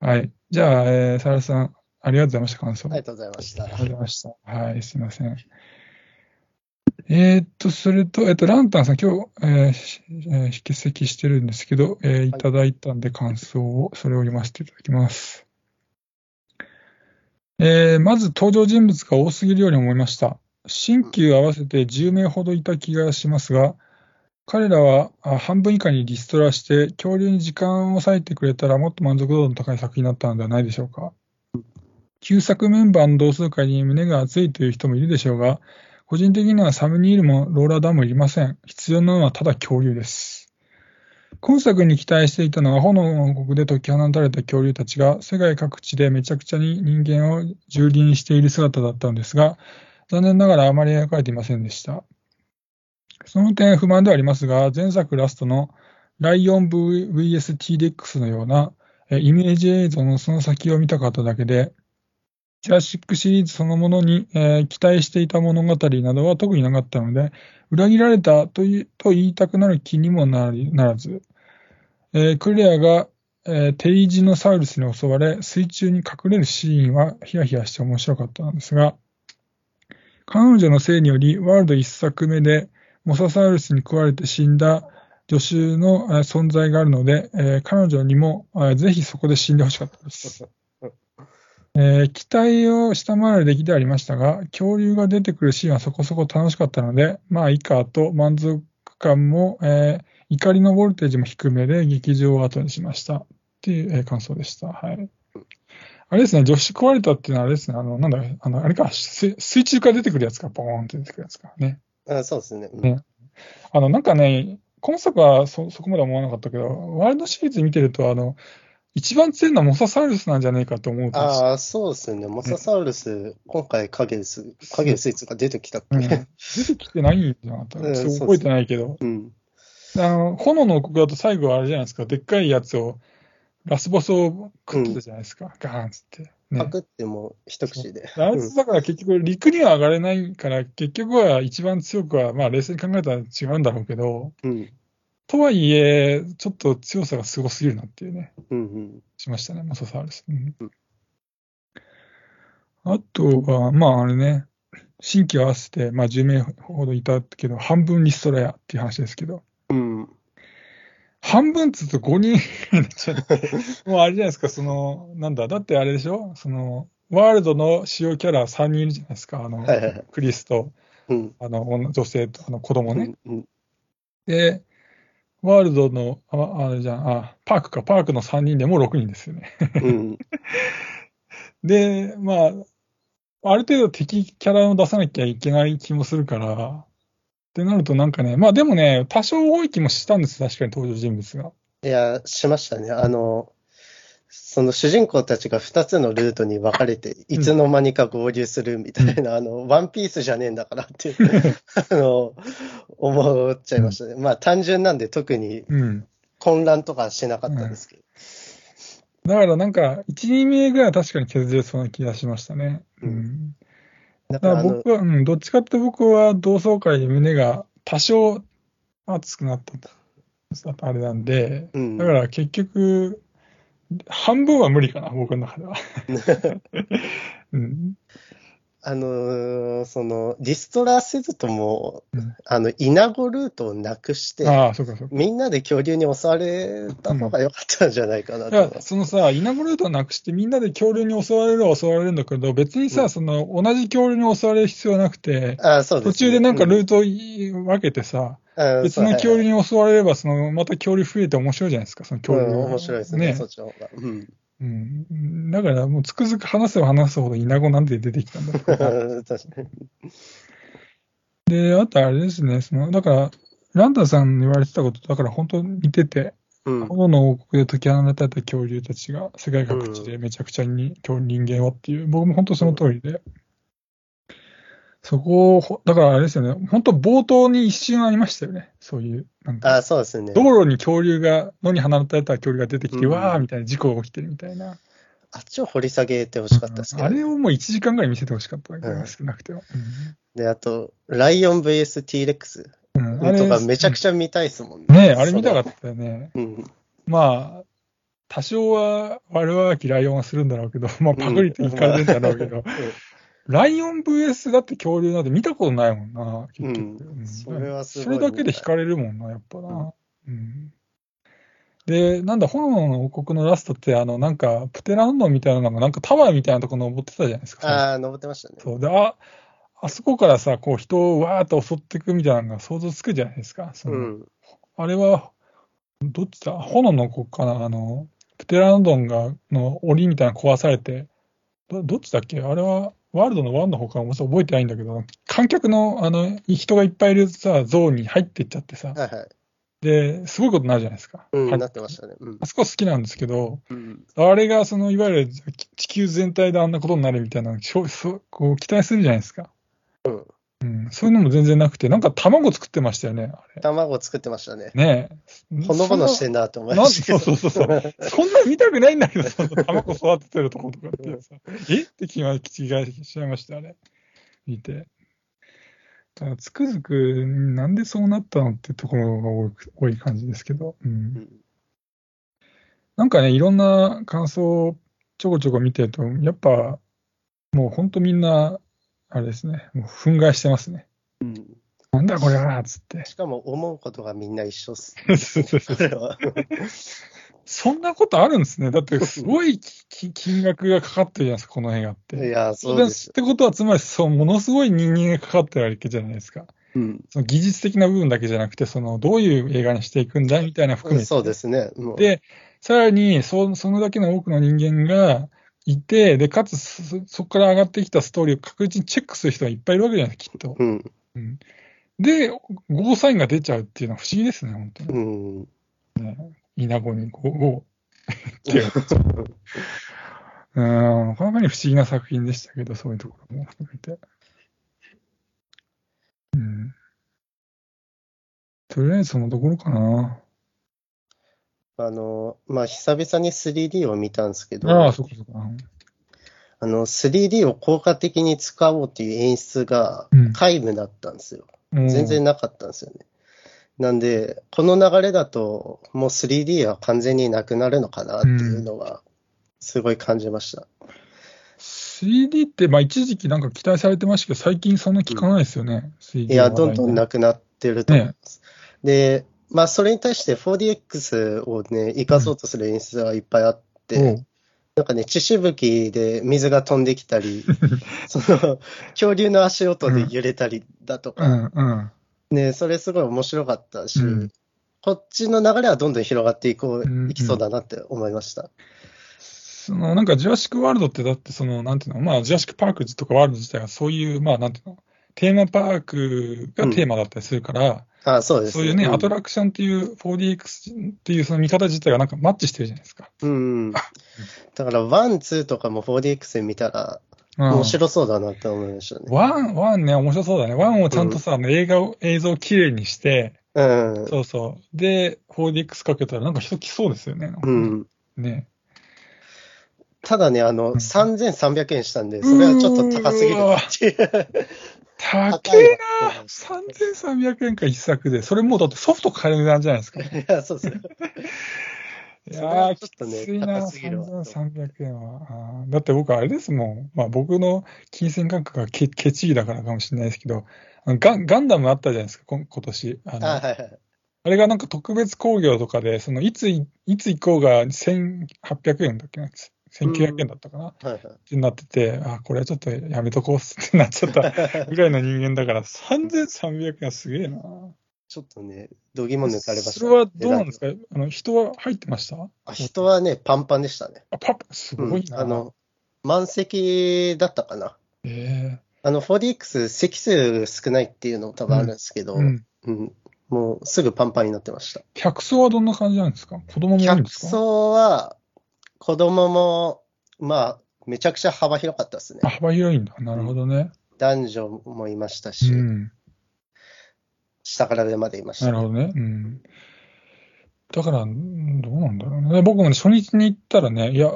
Speaker 1: はい。じゃあ、えー、沢田さん、ありがとうございました、感想。
Speaker 2: ありがとうございました。
Speaker 1: ありがとうございました。はい、すいません。えーっと、それと、えっと、ランタンさん、今日、えーしえー欠席してるんですけど、えーいただいたんで感想を、それを読ませていただきます。えーまず登場人物が多すぎるように思いました。新旧合わせて10名ほどいた気がしますが、彼らは半分以下にリストラして、恐竜に時間を割いてくれたらもっと満足度の高い作品になったのではないでしょうか。旧作メンバーの同窓会に胸が熱いという人もいるでしょうが、個人的にはサムニールもローラーダムもいりません。必要なのはただ恐竜です。今作に期待していたのは炎王国で解き放たれた恐竜たちが世界各地でめちゃくちゃに人間を蹂躙している姿だったのですが、残念ながらあまり描かれていませんでした。その点不満ではありますが、前作ラストのライオン VST-DEX のようなイメージ映像のその先を見たかっただけで、ジュラシックシリーズそのものに、えー期待していた物語などは特になかったので、裏切られたといと言いたくなる気にもなならず、えークレアが、えーテイジノサウルスに襲われ、水中に隠れるシーンはヒヤヒヤして面白かったのですが、彼女のせいにより、ワールド一作目でモササウルスに食われて死んだ助手のえー存在があるので、えー彼女にもえーぜひそこで死んでほしかったです。[laughs] えー期待を下回る出来でありましたが、恐竜が出てくるシーンはそこそこ楽しかったので、まあいいかと満足感も、えー怒りのボルテージも低めで劇場を後にしました。っていう、えー感想でした。はい。あれですね、助手食われたっていうのはあれですね、あの、なんだ、あの、あれか、水水中から出てくるやつか、ボーンって出てくるやつかね。
Speaker 2: あそうですね。うん。
Speaker 1: ね。あの、なんかね、今作はそ、そこまで思わなかったけど、ワールドシリーズ見てると、あの、一番強いのはモササウルスなんじゃねえかと思うと、
Speaker 2: ああ、そうですね。モササウルス、今回影薄、影薄いつが出てきたっ
Speaker 1: うん、
Speaker 2: け
Speaker 1: 出てきてないんじゃなかった？
Speaker 2: うん
Speaker 1: そう覚えてないけど、
Speaker 2: うん。
Speaker 1: あの、炎の王国だと最後はあれじゃないですか、でっかいやつを、ラスボスを食ってたじゃないですか、ガーンっつって。ね
Speaker 2: パクっても一口で。
Speaker 1: あいつだから結局、陸には上がれないから、結局は一番強くは、まあ冷静に考えたら違うんだろうけど、
Speaker 2: うん。
Speaker 1: とはいえ、ちょっと強さがすごすぎるなっていうね、
Speaker 2: うんうん。
Speaker 1: しましたね、マササウルス。うん
Speaker 2: うん
Speaker 1: あとは、まああれね、新規合わせて、まあ10名ほどいたけど、半分リストラやっていう話ですけど、
Speaker 2: うん。
Speaker 1: 半分っつうと5人 [laughs] もうあれじゃないですか、その、なんだ、だってあれでしょ？その、ワールドの主要キャラ3人いるじゃないですか。あの、
Speaker 2: はいはいはい
Speaker 1: クリスと、
Speaker 2: うん。
Speaker 1: あの、女女性と、あの、子供ね。
Speaker 2: うん。
Speaker 1: で、ワールドの、ああれじゃん、あ、パークか、パークの3人でも6人ですよね。
Speaker 2: うん。[laughs]
Speaker 1: で、まあ、ある程度敵キャラを出さなきゃいけない気もするから、ってなるとなんかね、まあでもね、多少多い気もしたんです、確かに登場人物が。
Speaker 2: いや、しましたね。あの、その主人公たちが2つのルートに分かれて、いつの間にか合流するみたいな、あの、ワンピースじゃねえんだからって [laughs] あの、思っちゃいましたね。まあ単純なんで特に
Speaker 1: うん。
Speaker 2: 混乱とかしなかったですけど。
Speaker 1: だからなんか、1、2名ぐらいは確かに削れそうな気がしましたね。
Speaker 2: う
Speaker 1: うんん。だ
Speaker 2: だか
Speaker 1: らら僕は、うん、どっちかって僕は同窓会で胸が多少熱くなったと、あれなんで、
Speaker 2: うん
Speaker 1: だから結局、半分は無理かな、僕の中では。[laughs] うん。
Speaker 2: あのーその、リストラせずとも、
Speaker 1: うん
Speaker 2: あの、イナゴルートをなくして、
Speaker 1: ああ、そうかそうか。
Speaker 2: みんなで恐竜に襲われた方が良かったんじゃないかなと思います。
Speaker 1: だからそのさ、イナゴルートをなくしてみんなで恐竜に襲われるは襲われるんだけど、別にさ、
Speaker 2: うん
Speaker 1: その同じ恐竜に襲われる必要はなくて、
Speaker 2: あそうですね
Speaker 1: 途中でなんかルートを分けてさ、
Speaker 2: うん
Speaker 1: 別の恐竜に襲われれば、そのまた恐竜増えて面白いじゃないですか、その恐竜が。
Speaker 2: うん、面白いですね、そっちの方が。うん。
Speaker 1: うん。だからもうつくづく話せば話すほどイナゴなんで出てきたんだ [laughs]
Speaker 2: 確かに。
Speaker 1: で、あとあれですね、その、だから、ランダさんに言われてたこと、だから本当に似てて、
Speaker 2: うん。
Speaker 1: 炎の王国で解き放たれた恐竜たちが世界各地でめちゃくちゃに恐竜人間をっていう、僕も本当その通りで、そこをほ、だからあれですよね、本当冒頭に一瞬ありましたよね、そういう、なんか、
Speaker 2: あそうですね。
Speaker 1: 道路に恐竜が、野に放たれた恐竜が出てきて、
Speaker 2: うん
Speaker 1: わーみたいな事故が起きてるみたいな。
Speaker 2: あっちを掘り下げてほしかったですけど。
Speaker 1: あれをもう1時間ぐらい見せてほしかったが少なくても。
Speaker 2: で、あと、ライオン VS T レックスとかめちゃくちゃ見たいですもんね。
Speaker 1: ねえ、あれ見たかったよね。
Speaker 2: うん。
Speaker 1: まあ、多少は悪あきライオンはするんだろうけど、まあ、パクリっていかれるんだろうけど、ライオン VS だって恐竜なんて見たことないもんな、結局。
Speaker 2: うん
Speaker 1: うん
Speaker 2: それはすごい
Speaker 1: それだけで惹かれるもんな、やっぱな。うんで、なんだ、炎の王国のラストって、あの、なんか、プテランドンみたいなのが、なんかタワーみたいなとこ登ってたじゃないですか。
Speaker 2: ああ、登ってましたね。
Speaker 1: そう。で、あ、あそこからさ、こう人をわーっと襲っていくみたいなのが想像つくじゃないですか。その
Speaker 2: うん。
Speaker 1: あれは、どっちだ？炎の子かな？あの、プテラノドンが、の檻みたいなの壊されて、どどっちだっけ？あれは、ワールドの1の方かもちょっと覚えてないんだけど、観客の、あの、人がいっぱいいるさ、ゾーンに入っていっちゃってさ、
Speaker 2: はいはい。
Speaker 1: で、すごいことになるじゃないですか。
Speaker 2: うん、
Speaker 1: はい
Speaker 2: なってましたね。うん
Speaker 1: あ。そこ好きなんですけど、
Speaker 2: うん。
Speaker 1: あれが、その、いわゆる地球全体であんなことになるみたいなのしょそこう期待するじゃないですか。
Speaker 2: うん。
Speaker 1: うん、そういうのも全然なくて、なんか卵作ってましたよね、あれ。
Speaker 2: 卵作ってましたね。
Speaker 1: ねえ。
Speaker 2: ほのぼのしてんなと思いました。
Speaker 1: そうそうそうそんな見たくないんだけど、その卵育ててるとことかってさ。え？って気が気がしちゃいましたね。見て。だからつくづく、なんでそうなったのってところが多く多い感じですけど。うん
Speaker 2: うん
Speaker 1: なんかね、いろんな感想をちょこちょこ見てると、やっぱ、もう本当みんな、あれですね、もう憤慨してますね。
Speaker 2: うん
Speaker 1: なんだこれはつって。
Speaker 2: しかも思うことがみんな一緒っす。
Speaker 1: そうそうそう
Speaker 2: これは。
Speaker 1: そんなことあるんですね。だって、すごいき [laughs] 金額がかかってるじゃないですか、この映画って。
Speaker 2: いや、そう
Speaker 1: で
Speaker 2: です
Speaker 1: っ。てことは、つまり、そう、ものすごい人間がかかってるわけじゃないですか。
Speaker 2: うん。
Speaker 1: その技術的な部分だけじゃなくて、その、どういう映画にしていくんだみたいな含めて。
Speaker 2: そうですね。
Speaker 1: で、さらに、そそのだけの多くの人間がいて、で、かつそ、そこから上がってきたストーリーを確実にチェックする人がいっぱいいるわけじゃないですか、きっと。
Speaker 2: うん。
Speaker 1: うん、で、ゴーサインが出ちゃうっていうのは不思議ですね、本当に。
Speaker 2: うん。
Speaker 1: イナゴにゴーゴーっていう。うん、なかなかに不思議な作品でしたけど、そういうところも含めて。うん。とりあえずそのところかな。
Speaker 2: あの、まあ、久々に 3D を見たんですけど、
Speaker 1: ああ、そこそこ。
Speaker 2: あの、3D を効果的に使おうっていう演出が
Speaker 1: うん
Speaker 2: 皆無だったんですよ。
Speaker 1: うん
Speaker 2: 全然なかったんですよね。なんで、この流れだと、もう 3D は完全になくなるのかなっていうのは、すごい感じました。
Speaker 1: 3D って、まあ一時期なんか期待されてましたけど、最近そんな聞かないですよね。3D
Speaker 2: いや、どんどん
Speaker 1: な
Speaker 2: なくなってると思います。で、まあ、それに対して 4DX をね、活かそうとする演出はいっぱいあって、なんかね、血しぶきで水が飛んできたり、[laughs] その、恐竜の足音で揺れたりだと
Speaker 1: う
Speaker 2: か、
Speaker 1: んうん。
Speaker 2: ね、それすごい面白かったし、
Speaker 1: うん。
Speaker 2: こっちの流れはどんどん広がっていこう、
Speaker 1: うん
Speaker 2: いきそうだなって思いました。
Speaker 1: そのなんかジュラシックワールドってだってその、なんていうの、まあジュラシックパークとかワールド自体がそういう、まあなんていうの、テーマパークがテーマだったりするから、
Speaker 2: あそうです
Speaker 1: そういうね、
Speaker 2: ん
Speaker 1: アトラクションっていう 4DX っていうその見方自体がなんかマッチしてるじゃないですか。
Speaker 2: うん。だから、 one、two とかも 4DX で見たら、
Speaker 1: うん
Speaker 2: 面白そうだなって思いましたね。
Speaker 1: one、one ね、面白そうだね。 one をちゃんとさ、あの映画を、映像をきれいにして、
Speaker 2: うん。
Speaker 1: そうそう。で、4DX かけたらなんか人来そうですよね。
Speaker 2: うん。
Speaker 1: ね。
Speaker 2: ただね、あの、
Speaker 1: ん
Speaker 2: 3300円したんで、それはちょっと高すぎるなっていう。
Speaker 1: 高えな
Speaker 2: な
Speaker 1: 3300円か一作で。それもうだってソフト買える値段じゃないですか。い [laughs]
Speaker 2: いや、そうですね。[laughs] それ
Speaker 1: やー、
Speaker 2: ちょっとね
Speaker 1: ついな、
Speaker 2: 高すぎるわ
Speaker 1: 3300円は。あーだって僕あれですもん。まあ僕の金銭感覚がケケチだからかもしれないですけど、ガンガンダムあったじゃないですか、今年。あの
Speaker 2: あ、はいはい。
Speaker 1: あれがなんか特別工業とかで、そのいつい、いつ行こうが1800円だっけな、1900円だったかな、
Speaker 2: はいはい。
Speaker 1: ってなってて、あ、これはちょっとやめとこうってなっちゃった [laughs] ぐらいの人間だから、3300円はすげえな。
Speaker 2: ちょっとね、度肝抜かれました。
Speaker 1: それはどうなんですか？あの、人は入ってました？
Speaker 2: あ人はね、パンパンでしたね。
Speaker 1: あ、パパ、すごいな。
Speaker 2: うんあの、満席だったかな。
Speaker 1: え
Speaker 2: あの、4DX 席数少ないっていうのも多分あるんですけど、
Speaker 1: えうん。
Speaker 2: うんもうすぐパンパンになってました。
Speaker 1: 客層はどんな感じなんですか？子供もいるんで
Speaker 2: 客
Speaker 1: すか？
Speaker 2: 層は、子供も、まあ、めちゃくちゃ幅広かったですね
Speaker 1: あ、。幅広いんだ。なるほどね。
Speaker 2: 男女もいました
Speaker 1: う
Speaker 2: し、
Speaker 1: ん。
Speaker 2: 下から上までいました。
Speaker 1: なるほどね。うん。だから、うんどうなんだろうね。僕もね、初日に行ったらね、いや、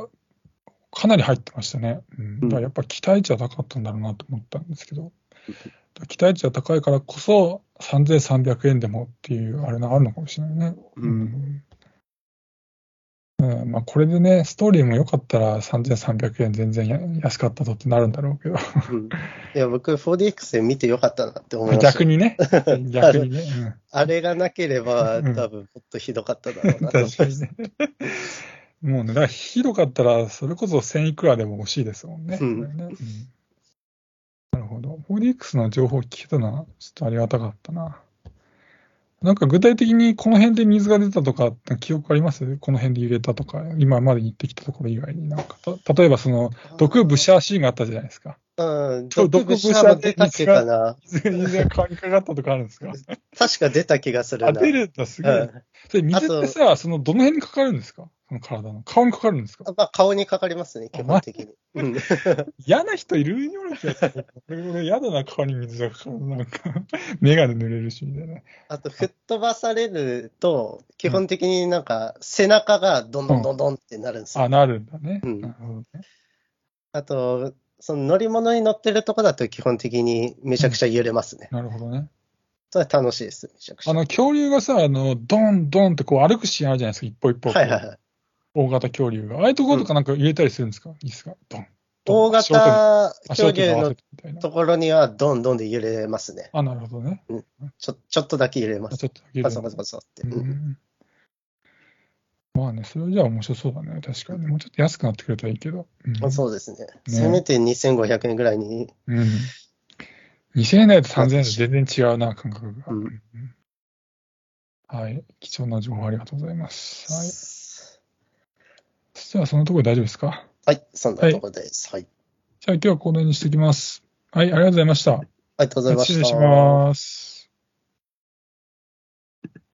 Speaker 1: かなり入ってましたね。うん。だからやっぱ期待値は高かったんだろうなと思ったんですけど、期待値は高いからこそ、3300円でもっていう、あれがあるのかもしれないね。
Speaker 2: うん
Speaker 1: うんまあ、これでね、ストーリーも良かったら3300円全然や安かったとってなるんだろうけど、
Speaker 2: うんいや、僕 4DX で見てよかったなって思いました。[laughs]
Speaker 1: 逆にね、[laughs] 逆にね、
Speaker 2: あれがなければ、
Speaker 1: うん
Speaker 2: 多分もっとひどかっただろう
Speaker 1: うん、
Speaker 2: なと思います。
Speaker 1: 確かにね。もうね、だからひどかったら、それこそ1000いくらでも欲しいですもんね。
Speaker 2: うん
Speaker 1: ねうんなるほど。4DX の情報聞けたのは、ちょっとありがたかったな。なんか具体的にこの辺で水が出たとか、記憶あります？この辺で揺れたとか、今まで行ってきたところ以外になんか、た例えばその、毒ブシャーシーンがあったじゃないですか。
Speaker 2: うん、
Speaker 1: ど
Speaker 2: 毒物は出たっけかな。
Speaker 1: 水が水が川にかかったとかあるんですか？[laughs]
Speaker 2: 確か出た気がする
Speaker 1: あ、
Speaker 2: な。
Speaker 1: 出るんだ、すげえ。
Speaker 2: うん
Speaker 1: それ水ってさ、その、どの辺にかかるんですか？その体の。顔にかかるんですか？
Speaker 2: まあ、顔にかかりますね、基本的に。うん [laughs]
Speaker 1: 嫌な人いるような気がする。俺、俺嫌だな、顔に水がかかる。なんか、[laughs] 眼鏡濡れるし、みたいな。
Speaker 2: あと、吹っ飛ばされると、基本的になんか、背中がどんどんどんどんってなるんですよ。
Speaker 1: あ、なるんだね。
Speaker 2: うん。あと、その乗り物に乗ってるとこだと基本的にめちゃくちゃ揺れますね。
Speaker 1: なるほどね。
Speaker 2: それは楽しいです、めちゃくちゃ。
Speaker 1: あの、恐竜がさ、あの、ドンドンってこう歩くシーンあるじゃないですか、一歩一歩。
Speaker 2: はいはいはい。
Speaker 1: 大型恐竜が。ああいうところとかなんか入れたりするんですか、いいですか？ドン。
Speaker 2: 大型
Speaker 1: 足
Speaker 2: 恐竜の。ところにはどんどんで揺れますね。
Speaker 1: あ、なるほどね。
Speaker 2: ちょちょっとだけ揺れます。
Speaker 1: あちょっとだけ
Speaker 2: パソパソパソって。
Speaker 1: う
Speaker 2: うん
Speaker 1: んまあね、それじゃあ面白そうだね。確かに。もうちょっと安くなってくれたらいいけど。うん
Speaker 2: まあそうですね。せめて2500円ぐらいに。
Speaker 1: うん。2000円台と3000円台と全然違うな、感覚が。
Speaker 2: うん
Speaker 1: うんはい。貴重な情報ありがとうございます。はい。そしたらそのところで大丈夫ですか？
Speaker 2: はい、そんなところです。はい。
Speaker 1: じゃあ今日はこの辺にしておきます。はい、ありがとうございました。
Speaker 2: ありがとうございました。
Speaker 1: 失礼します。